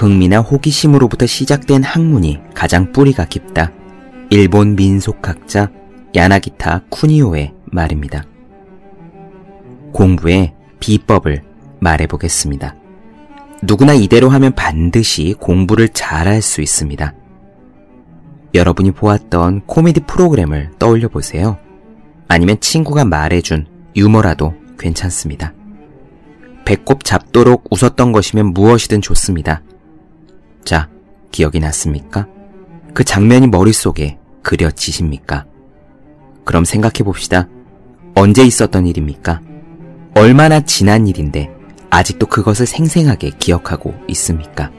흥미나 호기심으로부터 시작된 학문이 가장 뿌리가 깊다. 일본 민속학자 야나기타 쿠니오의 말입니다. 공부의 비법을 말해보겠습니다. 누구나 이대로 하면 반드시 공부를 잘할 수 있습니다. 여러분이 보았던 코미디 프로그램을 떠올려 보세요. 아니면 친구가 말해준 유머라도 괜찮습니다. 배꼽 잡도록 웃었던 것이면 무엇이든 좋습니다. 자, 기억이 났습니까? 그 장면이 머릿속에 그려지십니까? 그럼 생각해 봅시다. 언제 있었던 일입니까? 얼마나 지난 일인데 아직도 그것을 생생하게 기억하고 있습니까?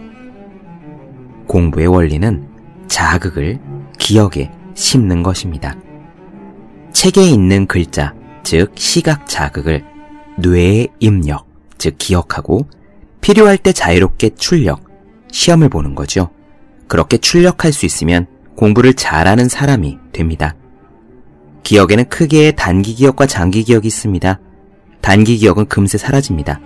공부의 원리는 자극을 기억에 심는 것입니다. 책에 있는 글자, 즉 시각 자극을 뇌에 입력, 즉 기억하고 필요할 때 자유롭게 출력, 시험을 보는 거죠. 그렇게 출력할 수 있으면 공부를 잘하는 사람이 됩니다. 기억에는 크게 단기 기억과 장기 기억이 있습니다. 단기 기억은 금세 사라집니다.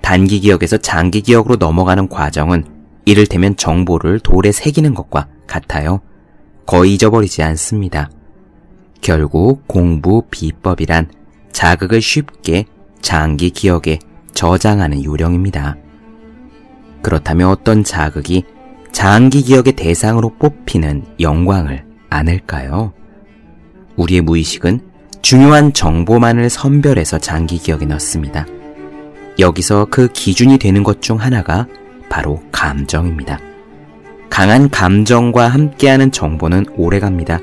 단기 기억에서 장기 기억으로 넘어가는 과정은 이를테면 정보를 돌에 새기는 것과 같아요. 거의 잊어버리지 않습니다. 결국 공부 비법이란 자극을 쉽게 장기 기억에 저장하는 요령입니다. 그렇다면 어떤 자극이 장기 기억의 대상으로 뽑히는 영광을 안을까요? 우리의 무의식은 중요한 정보만을 선별해서 장기 기억에 넣습니다. 여기서 그 기준이 되는 것 중 하나가 바로 감정입니다. 강한 감정과 함께하는 정보는 오래갑니다.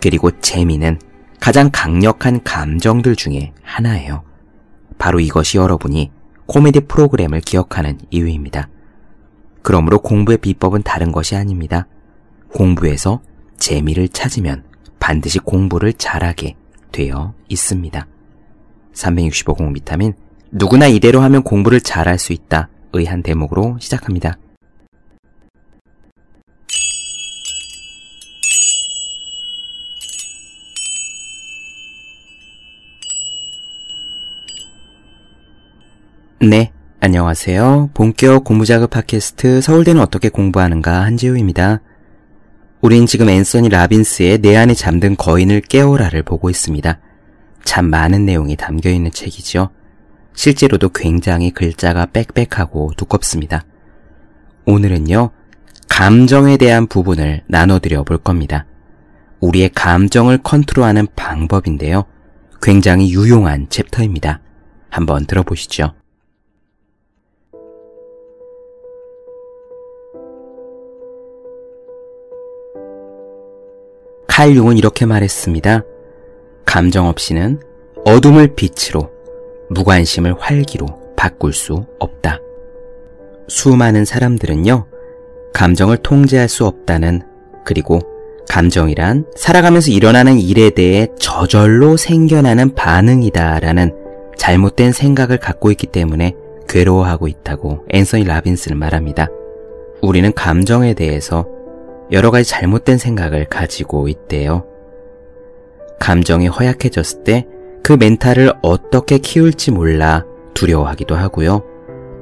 그리고 재미는 가장 강력한 감정들 중에 하나예요. 바로 이것이 여러분이 코미디 프로그램을 기억하는 이유입니다. 그러므로 공부의 비법은 다른 것이 아닙니다. 공부에서 재미를 찾으면 반드시 공부를 잘하게 되어 있습니다. 365 공 비타민 누구나 이대로 하면 공부를 잘할 수 있다. 의한 대목으로 시작합니다. 네, 안녕하세요. 본격 공부자극 팟캐스트 서울대는 어떻게 공부하는가 한지우입니다. 우린 지금 앤서니 라빈스의 내 안에 잠든 거인을 깨워라를 보고 있습니다. 참 많은 내용이 담겨 있는 책이죠. 실제로도 굉장히 글자가 빽빽하고 두껍습니다. 오늘은요, 감정에 대한 부분을 나눠드려 볼 겁니다. 우리의 감정을 컨트롤하는 방법인데요. 굉장히 유용한 챕터입니다. 한번 들어보시죠. 칼 융은 이렇게 말했습니다. 감정 없이는 어둠을 빛으로, 무관심을 활기로 바꿀 수 없다. 수많은 사람들은요, 감정을 통제할 수 없다는, 그리고 감정이란 살아가면서 일어나는 일에 대해 저절로 생겨나는 반응이다라는 잘못된 생각을 갖고 있기 때문에 괴로워하고 있다고 앤서니 라빈스는 말합니다. 우리는 감정에 대해서 여러 가지 잘못된 생각을 가지고 있대요. 감정이 허약해졌을 때 그 멘탈을 어떻게 키울지 몰라 두려워하기도 하고요.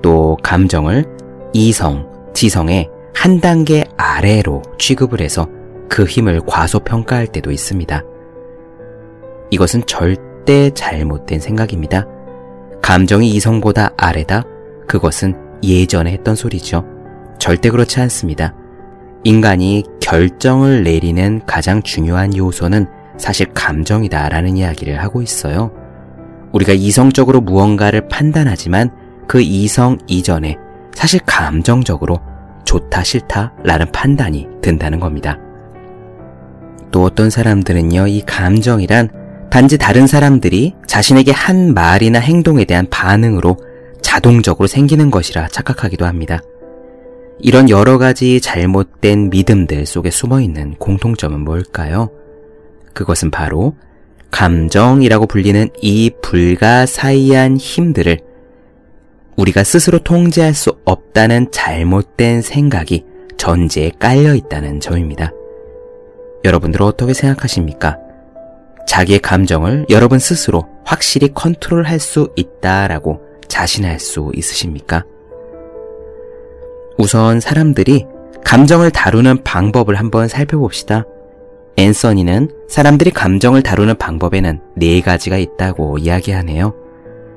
또 감정을 이성, 지성의 한 단계 아래로 취급을 해서 그 힘을 과소평가할 때도 있습니다. 이것은 절대 잘못된 생각입니다. 감정이 이성보다 아래다? 그것은 예전에 했던 소리죠. 절대 그렇지 않습니다. 인간이 결정을 내리는 가장 중요한 요소는 사실 감정이다라는 이야기를 하고 있어요. 우리가 이성적으로 무언가를 판단하지만 그 이성 이전에 사실 감정적으로 좋다 싫다 라는 판단이 든다는 겁니다. 또 어떤 사람들은요, 이 감정이란 단지 다른 사람들이 자신에게 한 말이나 행동에 대한 반응으로 자동적으로 생기는 것이라 착각하기도 합니다. 이런 여러 가지 잘못된 믿음들 속에 숨어 있는 공통점은 뭘까요? 그것은 바로 감정이라고 불리는 이 불가사의한 힘들을 우리가 스스로 통제할 수 없다는 잘못된 생각이 전제에 깔려 있다는 점입니다. 여러분들은 어떻게 생각하십니까? 자기의 감정을 여러분 스스로 확실히 컨트롤 할 수 있다라고 자신할 수 있으십니까? 우선 사람들이 감정을 다루는 방법을 한번 살펴봅시다. 앤서니는 사람들이 감정을 다루는 방법에는 네 가지가 있다고 이야기하네요.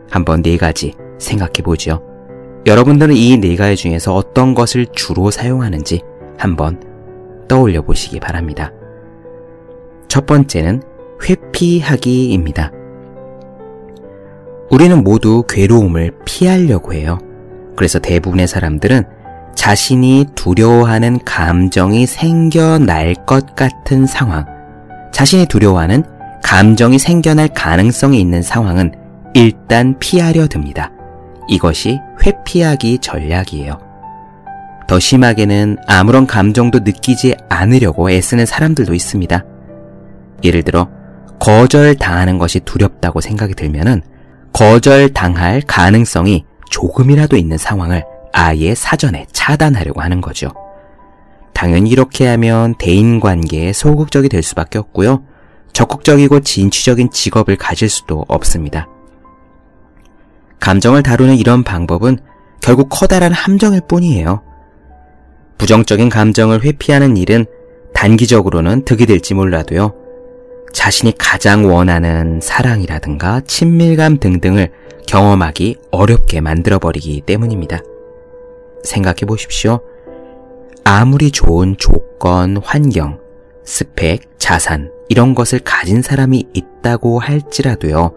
한번 네 가지 생각해 보죠. 여러분들은 이 네 가지 중에서 어떤 것을 주로 사용하는지 한번 떠올려 보시기 바랍니다. 첫 번째는 회피하기입니다. 우리는 모두 괴로움을 피하려고 해요. 그래서 대부분의 사람들은 자신이 두려워하는 감정이 생겨날 것 같은 상황, 자신이 두려워하는 감정이 생겨날 가능성이 있는 상황은 일단 피하려 듭니다. 이것이 회피하기 전략이에요. 더 심하게는 아무런 감정도 느끼지 않으려고 애쓰는 사람들도 있습니다. 예를 들어, 거절 당하는 것이 두렵다고 생각이 들면은 거절 당할 가능성이 조금이라도 있는 상황을 아예 사전에 차단하려고 하는 거죠. 당연히 이렇게 하면 대인 관계에 소극적이 될 수밖에 없고요. 적극적이고 진취적인 직업을 가질 수도 없습니다. 감정을 다루는 이런 방법은 결국 커다란 함정일 뿐이에요. 부정적인 감정을 회피하는 일은 단기적으로는 득이 될지 몰라도요. 자신이 가장 원하는 사랑이라든가 친밀감 등등을 경험하기 어렵게 만들어버리기 때문입니다. 생각해 보십시오. 아무리 좋은 조건, 환경, 스펙, 자산, 이런 것을 가진 사람이 있다고 할지라도요,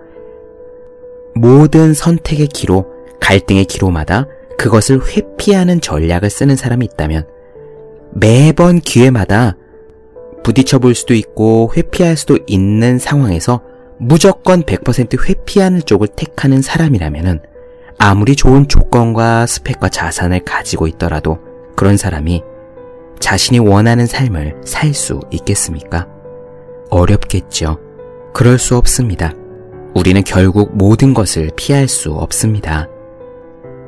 모든 선택의 기로, 갈등의 기로마다 그것을 회피하는 전략을 쓰는 사람이 있다면 매번 기회마다 부딪혀 볼 수도 있고 회피할 수도 있는 상황에서 무조건 100% 회피하는 쪽을 택하는 사람이라면 아무리 좋은 조건과 스펙과 자산을 가지고 있더라도 그런 사람이 자신이 원하는 삶을 살 수 있겠습니까? 어렵겠죠. 그럴 수 없습니다. 우리는 결국 모든 것을 피할 수 없습니다.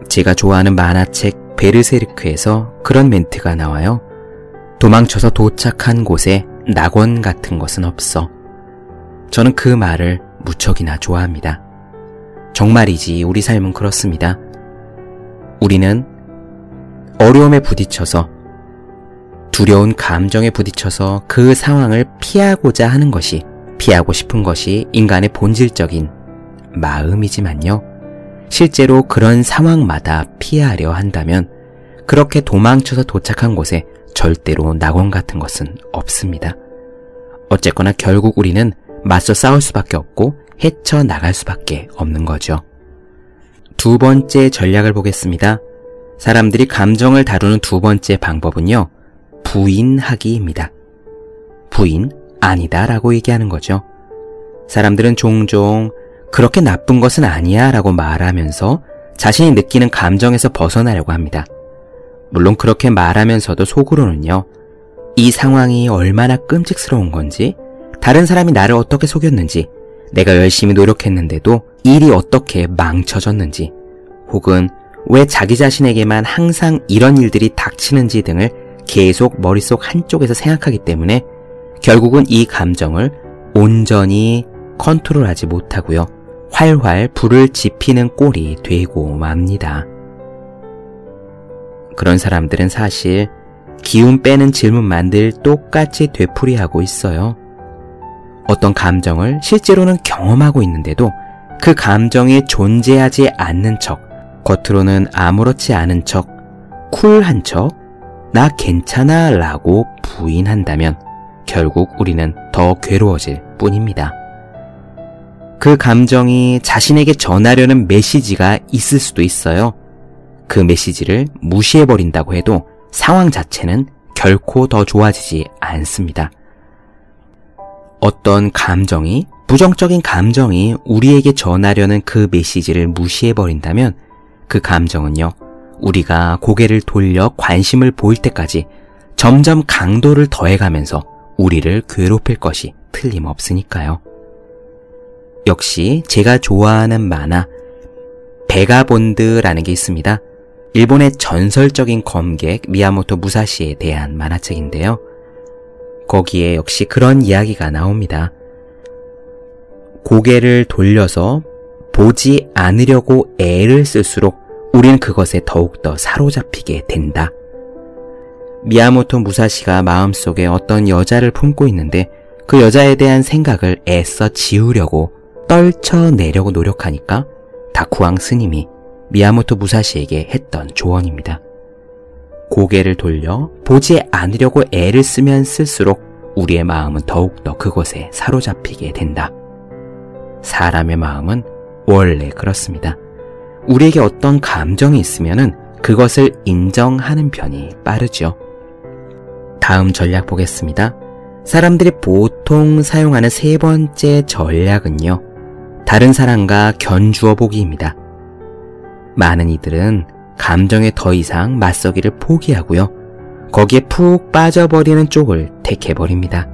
제가 좋아하는 만화책 베르세르크에서 그런 멘트가 나와요. 도망쳐서 도착한 곳에 낙원 같은 것은 없어. 저는 그 말을 무척이나 좋아합니다. 정말이지 우리 삶은 그렇습니다. 우리는 어려움에 부딪혀서 두려운 감정에 부딪혀서 그 상황을 피하고자 하는 것이 피하고 싶은 것이 인간의 본질적인 마음이지만요. 실제로 그런 상황마다 피하려 한다면 그렇게 도망쳐서 도착한 곳에 절대로 낙원 같은 것은 없습니다. 어쨌거나 결국 우리는 맞서 싸울 수밖에 없고 헤쳐 나갈 수밖에 없는 거죠. 두 번째 전략을 보겠습니다. 사람들이 감정을 다루는 두 번째 방법은요, 부인하기입니다. 부인, 아니다 라고 얘기하는 거죠. 사람들은 종종 그렇게 나쁜 것은 아니야 라고 말하면서 자신이 느끼는 감정에서 벗어나려고 합니다. 물론 그렇게 말하면서도 속으로는요, 이 상황이 얼마나 끔찍스러운 건지, 다른 사람이 나를 어떻게 속였는지, 내가 열심히 노력했는데도 일이 어떻게 망쳐졌는지, 혹은 왜 자기 자신에게만 항상 이런 일들이 닥치는지 등을 계속 머릿속 한쪽에서 생각하기 때문에 결국은 이 감정을 온전히 컨트롤하지 못하고요. 활활 불을 지피는 꼴이 되고 맙니다. 그런 사람들은 사실 기운 빼는 질문만 늘 똑같이 되풀이하고 있어요. 어떤 감정을 실제로는 경험하고 있는데도 그 감정이 존재하지 않는 척, 겉으로는 아무렇지 않은 척, 쿨한 척, 나 괜찮아 라고 부인한다면 결국 우리는 더 괴로워질 뿐입니다. 그 감정이 자신에게 전하려는 메시지가 있을 수도 있어요. 그 메시지를 무시해버린다고 해도 상황 자체는 결코 더 좋아지지 않습니다. 어떤 감정이, 부정적인 감정이 우리에게 전하려는 그 메시지를 무시해버린다면 그 감정은요, 우리가 고개를 돌려 관심을 보일 때까지 점점 강도를 더해가면서 우리를 괴롭힐 것이 틀림없으니까요. 역시 제가 좋아하는 만화 베가본드라는 게 있습니다. 일본의 전설적인 검객 미야모토 무사시에 대한 만화책인데요. 거기에 역시 그런 이야기가 나옵니다. 고개를 돌려서 보지 않으려고 애를 쓸수록 우리는 그것에 더욱더 사로잡히게 된다. 미야모토 무사시가 마음속에 어떤 여자를 품고 있는데 그 여자에 대한 생각을 애써 지우려고 떨쳐내려고 노력하니까 다쿠왕 스님이 미야모토 무사시에게 했던 조언입니다. 고개를 돌려 보지 않으려고 애를 쓰면 쓸수록 우리의 마음은 더욱더 그곳에 사로잡히게 된다. 사람의 마음은 원래 그렇습니다. 우리에게 어떤 감정이 있으면은 그것을 인정하는 편이 빠르죠. 다음 전략 보겠습니다. 사람들이 보통 사용하는 세 번째 전략은요. 다른 사람과 견주어 보기입니다. 많은 이들은 감정에 더 이상 맞서기를 포기하고요. 거기에 푹 빠져버리는 쪽을 택해버립니다.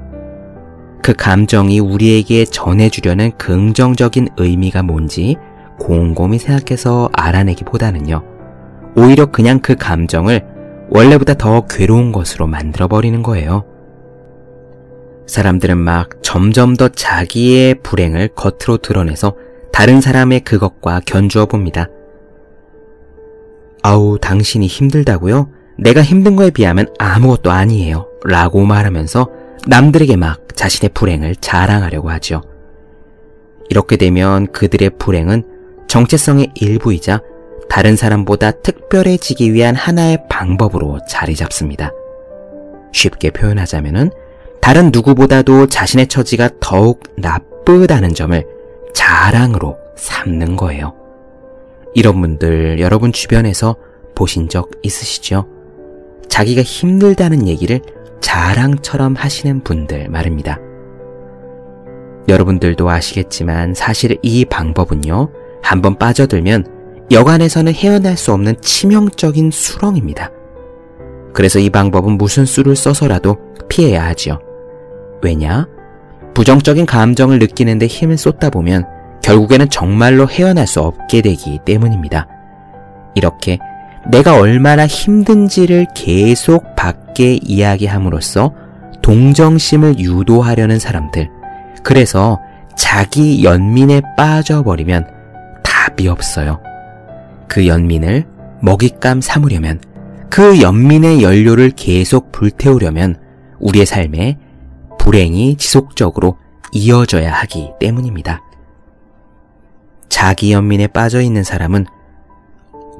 그 감정이 우리에게 전해주려는 긍정적인 의미가 뭔지 곰곰이 생각해서 알아내기보다는요. 오히려 그냥 그 감정을 원래보다 더 괴로운 것으로 만들어버리는 거예요. 사람들은 막 점점 더 자기의 불행을 겉으로 드러내서 다른 사람의 그것과 견주어 봅니다. 아우, 당신이 힘들다고요? 내가 힘든 거에 비하면 아무것도 아니에요. 라고 말하면서 남들에게 막 자신의 불행을 자랑하려고 하죠. 이렇게 되면 그들의 불행은 정체성의 일부이자 다른 사람보다 특별해지기 위한 하나의 방법으로 자리 잡습니다. 쉽게 표현하자면은 다른 누구보다도 자신의 처지가 더욱 나쁘다는 점을 자랑으로 삼는 거예요. 이런 분들 여러분 주변에서 보신 적 있으시죠? 자기가 힘들다는 얘기를 자랑처럼 하시는 분들 말입니다. 여러분들도 아시겠지만 사실 이 방법은요, 한번 빠져들면 여간에서는 헤어날 수 없는 치명적인 수렁입니다. 그래서 이 방법은 무슨 수를 써서라도 피해야 하지요. 왜냐? 부정적인 감정을 느끼는데 힘을 쏟다 보면 결국에는 정말로 헤어날 수 없게 되기 때문입니다. 이렇게 내가 얼마나 힘든지를 계속 밖에 이야기함으로써 동정심을 유도하려는 사람들, 그래서 자기 연민에 빠져버리면 답이 없어요. 그 연민을 먹잇감 삼으려면, 그 연민의 연료를 계속 불태우려면 우리의 삶에 불행이 지속적으로 이어져야 하기 때문입니다. 자기 연민에 빠져 있는 사람은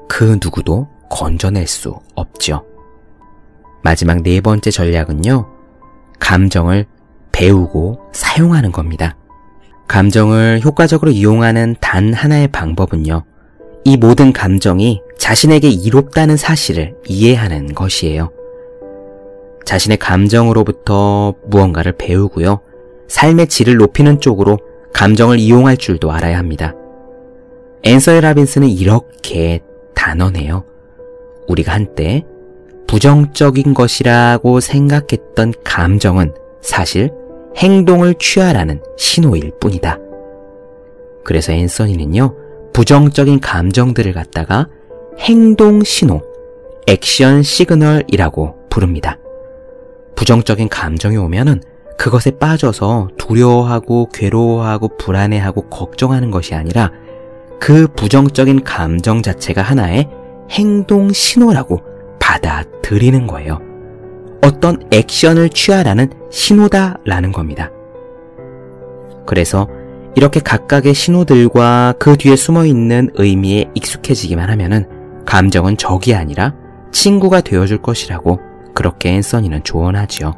그 누구도 건져낼 수 없죠. 마지막 네 번째 전략은요, 감정을 배우고 사용하는 겁니다. 감정을 효과적으로 이용하는 단 하나의 방법은요, 이 모든 감정이 자신에게 이롭다는 사실을 이해하는 것이에요. 자신의 감정으로부터 무언가를 배우고요, 삶의 질을 높이는 쪽으로 감정을 이용할 줄도 알아야 합니다. 앤서이 라빈스는 이렇게 단언해요. 우리가 한때 부정적인 것이라고 생각했던 감정은 사실 행동을 취하라는 신호일 뿐이다. 그래서 앤서니는요, 부정적인 감정들을 갖다가 행동 신호, 액션 시그널이라고 부릅니다. 부정적인 감정이 오면은 그것에 빠져서 두려워하고 괴로워하고 불안해하고 걱정하는 것이 아니라 그 부정적인 감정 자체가 하나의 행동 신호라고 받아들이는 거예요. 어떤 액션을 취하라는 신호다라는 겁니다. 그래서 이렇게 각각의 신호들과 그 뒤에 숨어 있는 의미에 익숙해지기만 하면은 감정은 적이 아니라 친구가 되어줄 것이라고 그렇게 앤서니는 조언하지요.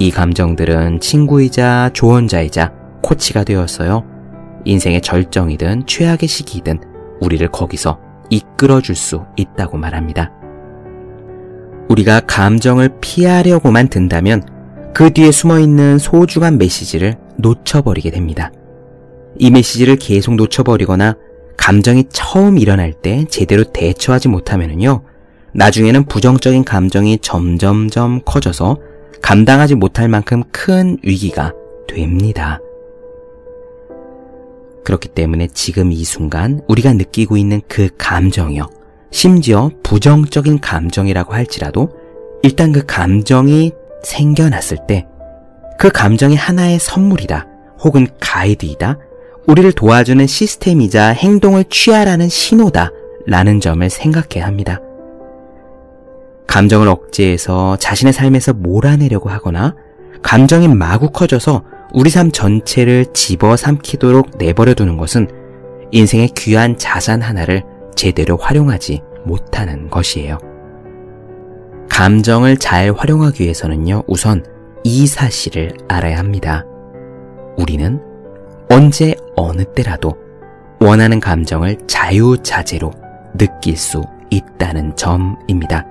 이 감정들은 친구이자 조언자이자 코치가 되었어요. 인생의 절정이든 최악의 시기이든 우리를 거기서 이끌어 줄 수 있다고 말합니다. 우리가 감정을 피하려고만 든다면 그 뒤에 숨어 있는 소중한 메시지를 놓쳐버리게 됩니다. 이 메시지를 계속 놓쳐버리거나 감정이 처음 일어날 때 제대로 대처하지 못하면요. 나중에는 부정적인 감정이 점점점 커져서 감당하지 못할 만큼 큰 위기가 됩니다. 그렇기 때문에 지금 이 순간 우리가 느끼고 있는 그 감정이요. 심지어 부정적인 감정이라고 할지라도 일단 그 감정이 생겨났을 때 그 감정이 하나의 선물이다 혹은 가이드이다 우리를 도와주는 시스템이자 행동을 취하라는 신호다 라는 점을 생각해야 합니다. 감정을 억제해서 자신의 삶에서 몰아내려고 하거나 감정이 마구 커져서 우리 삶 전체를 집어 삼키도록 내버려 두는 것은 인생의 귀한 자산 하나를 제대로 활용하지 못하는 것이에요. 감정을 잘 활용하기 위해서는요, 우선 이 사실을 알아야 합니다. 우리는 언제 어느 때라도 원하는 감정을 자유자재로 느낄 수 있다는 점입니다.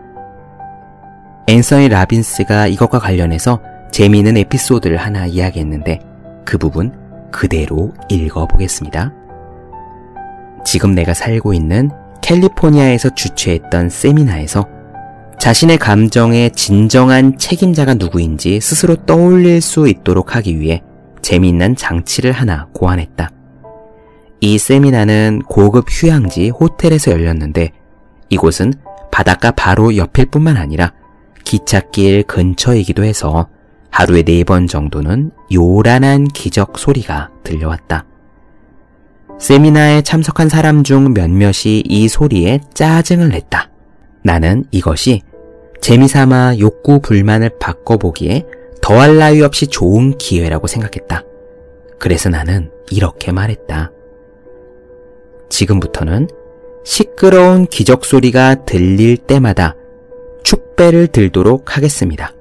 앤서니 라빈스가 이것과 관련해서 재미있는 에피소드를 하나 이야기했는데 그 부분 그대로 읽어보겠습니다. 지금 내가 살고 있는 캘리포니아에서 주최했던 세미나에서 자신의 감정의 진정한 책임자가 누구인지 스스로 떠올릴 수 있도록 하기 위해 재미있는 장치를 하나 고안했다. 이 세미나는 고급 휴양지 호텔에서 열렸는데 이곳은 바닷가 바로 옆일 뿐만 아니라 기찻길 근처이기도 해서 하루에 네 번 정도는 요란한 기적 소리가 들려왔다. 세미나에 참석한 사람 중 몇몇이 이 소리에 짜증을 냈다. 나는 이것이 재미삼아 욕구 불만을 바꿔보기에 더할 나위 없이 좋은 기회라고 생각했다. 그래서 나는 이렇게 말했다. 지금부터는 시끄러운 기적 소리가 들릴 때마다 축배를 들도록 하겠습니다.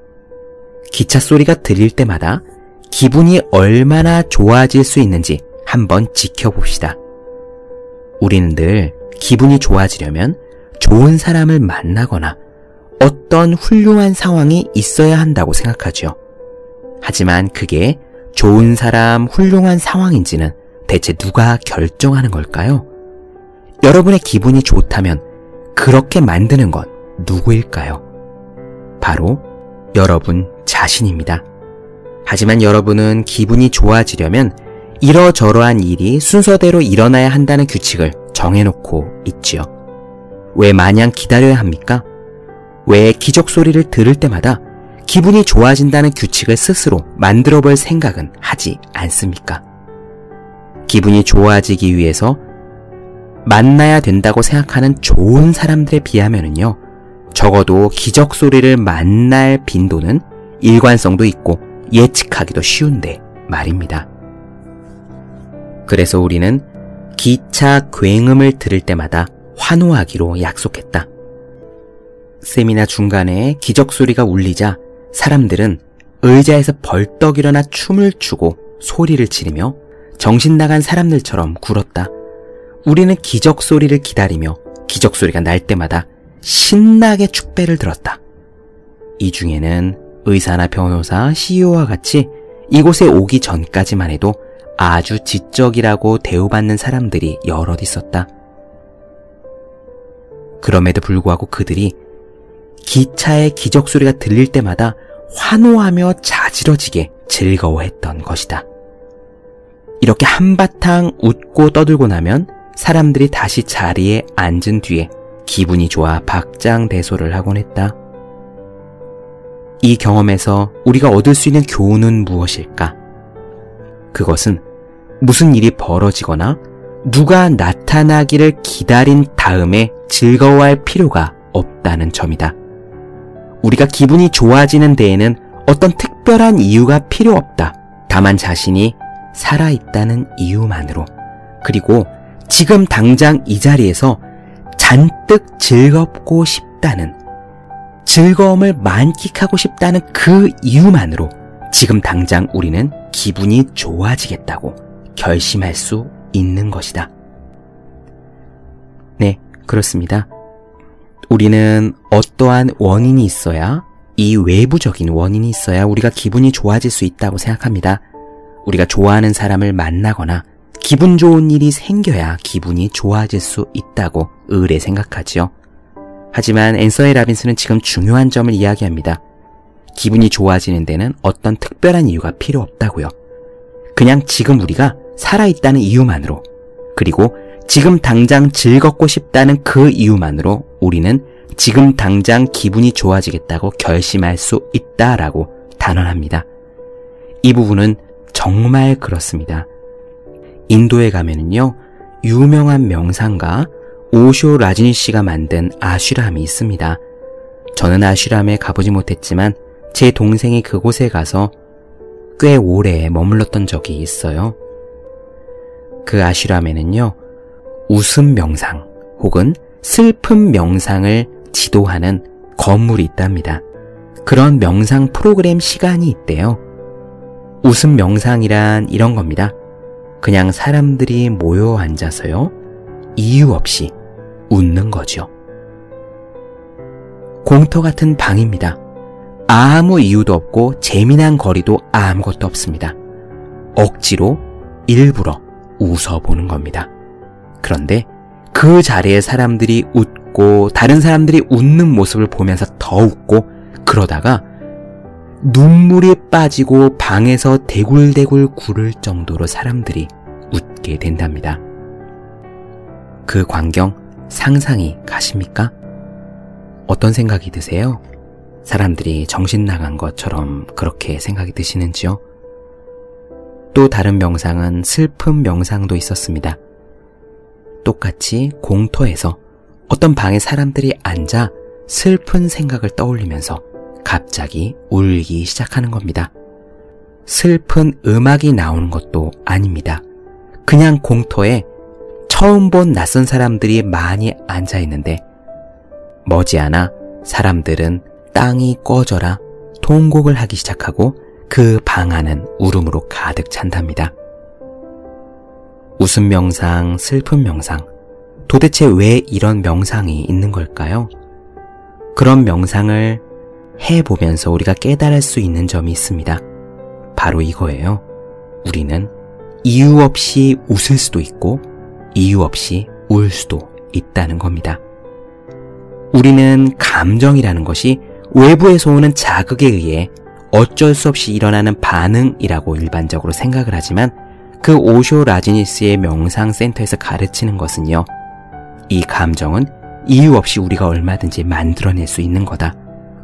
기차 소리가 들릴 때마다 기분이 얼마나 좋아질 수 있는지 한번 지켜봅시다. 우리는 늘 기분이 좋아지려면 좋은 사람을 만나거나 어떤 훌륭한 상황이 있어야 한다고 생각하죠. 하지만 그게 좋은 사람, 훌륭한 상황인지는 대체 누가 결정하는 걸까요? 여러분의 기분이 좋다면 그렇게 만드는 건 누구일까요? 바로 여러분 자신입니다. 하지만 여러분은 기분이 좋아지려면 이러저러한 일이 순서대로 일어나야 한다는 규칙을 정해놓고 있지요. 왜 마냥 기다려야 합니까? 왜 기적 소리를 들을 때마다 기분이 좋아진다는 규칙을 스스로 만들어 볼 생각은 하지 않습니까? 기분이 좋아지기 위해서 만나야 된다고 생각하는 좋은 사람들에 비하면은요, 적어도 기적 소리를 만날 빈도는 일관성도 있고 예측하기도 쉬운데 말입니다. 그래서 우리는 기차 굉음을 들을 때마다 환호하기로 약속했다. 세미나 중간에 기적 소리가 울리자 사람들은 의자에서 벌떡 일어나 춤을 추고 소리를 지르며 정신 나간 사람들처럼 굴었다. 우리는 기적 소리를 기다리며 기적 소리가 날 때마다 신나게 축배를 들었다. 이 중에는 의사나 변호사, CEO와 같이 이곳에 오기 전까지만 해도 아주 지적이라고 대우받는 사람들이 여럿 있었다. 그럼에도 불구하고 그들이 기차의 기적 소리가 들릴 때마다 환호하며 자지러지게 즐거워했던 것이다. 이렇게 한바탕 웃고 떠들고 나면 사람들이 다시 자리에 앉은 뒤에 기분이 좋아 박장대소를 하곤 했다. 이 경험에서 우리가 얻을 수 있는 교훈은 무엇일까? 그것은 무슨 일이 벌어지거나 누가 나타나기를 기다린 다음에 즐거워할 필요가 없다는 점이다. 우리가 기분이 좋아지는 데에는 어떤 특별한 이유가 필요 없다. 다만 자신이 살아있다는 이유만으로. 그리고 지금 당장 이 자리에서 잔뜩 즐겁고 싶다는, 즐거움을 만끽하고 싶다는 그 이유만으로 지금 당장 우리는 기분이 좋아지겠다고 결심할 수 있는 것이다. 네, 그렇습니다. 우리는 어떠한 원인이 있어야 이 외부적인 원인이 있어야 우리가 기분이 좋아질 수 있다고 생각합니다. 우리가 좋아하는 사람을 만나거나 기분 좋은 일이 생겨야 기분이 좋아질 수 있다고 의뢰 생각하지요. 하지만 앤서의 라빈스는 지금 중요한 점을 이야기합니다. 기분이 좋아지는 데는 어떤 특별한 이유가 필요 없다고요. 그냥 지금 우리가 살아있다는 이유만으로 그리고 지금 당장 즐겁고 싶다는 그 이유만으로 우리는 지금 당장 기분이 좋아지겠다고 결심할 수 있다라고 단언합니다. 이 부분은 정말 그렇습니다. 인도에 가면은요, 유명한 명상가 오쇼 라지니 씨가 만든 아슈람이 있습니다. 저는 아슈람에 가보지 못했지만 제 동생이 그곳에 가서 꽤 오래 머물렀던 적이 있어요. 그 아슈람에는요, 웃음 명상 혹은 슬픔 명상을 지도하는 건물이 있답니다. 그런 명상 프로그램 시간이 있대요. 웃음 명상이란 이런 겁니다. 그냥 사람들이 모여 앉아서요, 이유 없이 웃는 거죠. 공터 같은 방입니다. 아무 이유도 없고 재미난 거리도 아무것도 없습니다. 억지로 일부러 웃어보는 겁니다. 그런데 그 자리에 사람들이 웃고 다른 사람들이 웃는 모습을 보면서 더 웃고 그러다가 눈물이 빠지고 방에서 대굴대굴 구를 정도로 사람들이 웃게 된답니다. 그 광경 상상이 가십니까? 어떤 생각이 드세요? 사람들이 정신 나간 것처럼 그렇게 생각이 드시는지요? 또 다른 명상은 슬픈 명상도 있었습니다. 똑같이 공터에서 어떤 방에 사람들이 앉아 슬픈 생각을 떠올리면서 갑자기 울기 시작하는 겁니다. 슬픈 음악이 나오는 것도 아닙니다. 그냥 공터에 처음 본 낯선 사람들이 많이 앉아 있는데 머지않아 사람들은 땅이 꺼져라 통곡을 하기 시작하고 그 방 안은 울음으로 가득 찬답니다. 웃음 명상, 슬픈 명상. 도대체 왜 이런 명상이 있는 걸까요? 그런 명상을 해보면서 우리가 깨달을 수 있는 점이 있습니다. 바로 이거예요. 우리는 이유 없이 웃을 수도 있고, 이유 없이 울 수도 있다는 겁니다. 우리는 감정이라는 것이 외부에서 오는 자극에 의해 어쩔 수 없이 일어나는 반응이라고 일반적으로 생각을 하지만 그 오쇼 라지니스의 명상센터에서 가르치는 것은요. 이 감정은 이유 없이 우리가 얼마든지 만들어낼 수 있는 거다.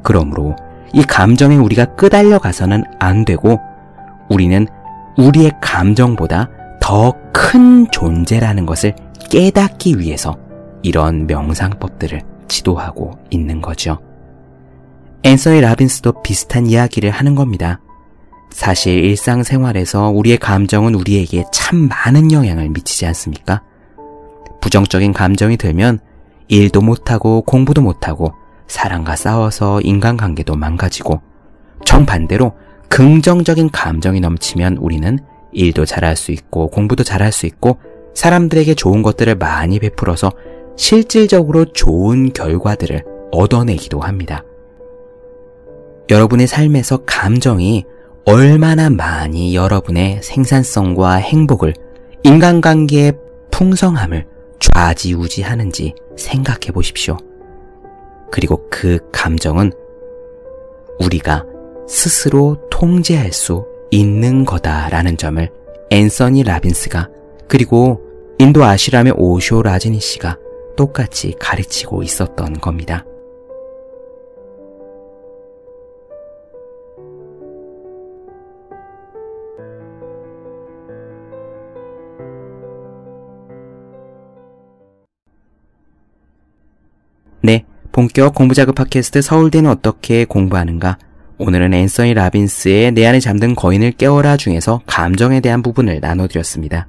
그러므로 이 감정에 우리가 끄달려 가서는 안 되고 우리는 우리의 감정보다 더 큰 존재라는 것을 깨닫기 위해서 이런 명상법들을 지도하고 있는 거죠. 앤서니 라빈스도 비슷한 이야기를 하는 겁니다. 사실 일상생활에서 우리의 감정은 우리에게 참 많은 영향을 미치지 않습니까? 부정적인 감정이 들면 일도 못하고 공부도 못하고 사람과 싸워서 인간관계도 망가지고 정반대로 긍정적인 감정이 넘치면 우리는 일도 잘할 수 있고 공부도 잘할 수 있고 사람들에게 좋은 것들을 많이 베풀어서 실질적으로 좋은 결과들을 얻어내기도 합니다. 여러분의 삶에서 감정이 얼마나 많이 여러분의 생산성과 행복을 인간관계의 풍성함을 좌지우지하는지 생각해 보십시오. 그리고 그 감정은 우리가 스스로 통제할 수 있는 거다라는 점을 앤서니 라빈스가 그리고 인도 아시람의 오쇼 라지니 씨가 똑같이 가르치고 있었던 겁니다. 네, 본격 공부자극 팟캐스트 서울대는 어떻게 공부하는가? 오늘은 앤서니 라빈스의 내 안에 잠든 거인을 깨워라 중에서 감정에 대한 부분을 나눠드렸습니다.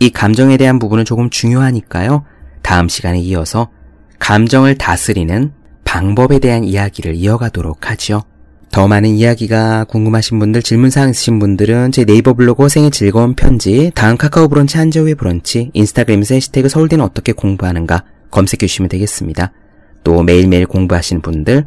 이 감정에 대한 부분은 조금 중요하니까요. 다음 시간에 이어서 감정을 다스리는 방법에 대한 이야기를 이어가도록 하지요. 더 많은 이야기가 궁금하신 분들, 질문사항 있으신 분들은 제 네이버 블로그 생의 즐거운 편지, 다음 카카오 브런치 한저우의 브런치, 인스타그램에서 해시태그 서울대는 어떻게 공부하는가 검색해 주시면 되겠습니다. 또 매일매일 공부하시는 분들,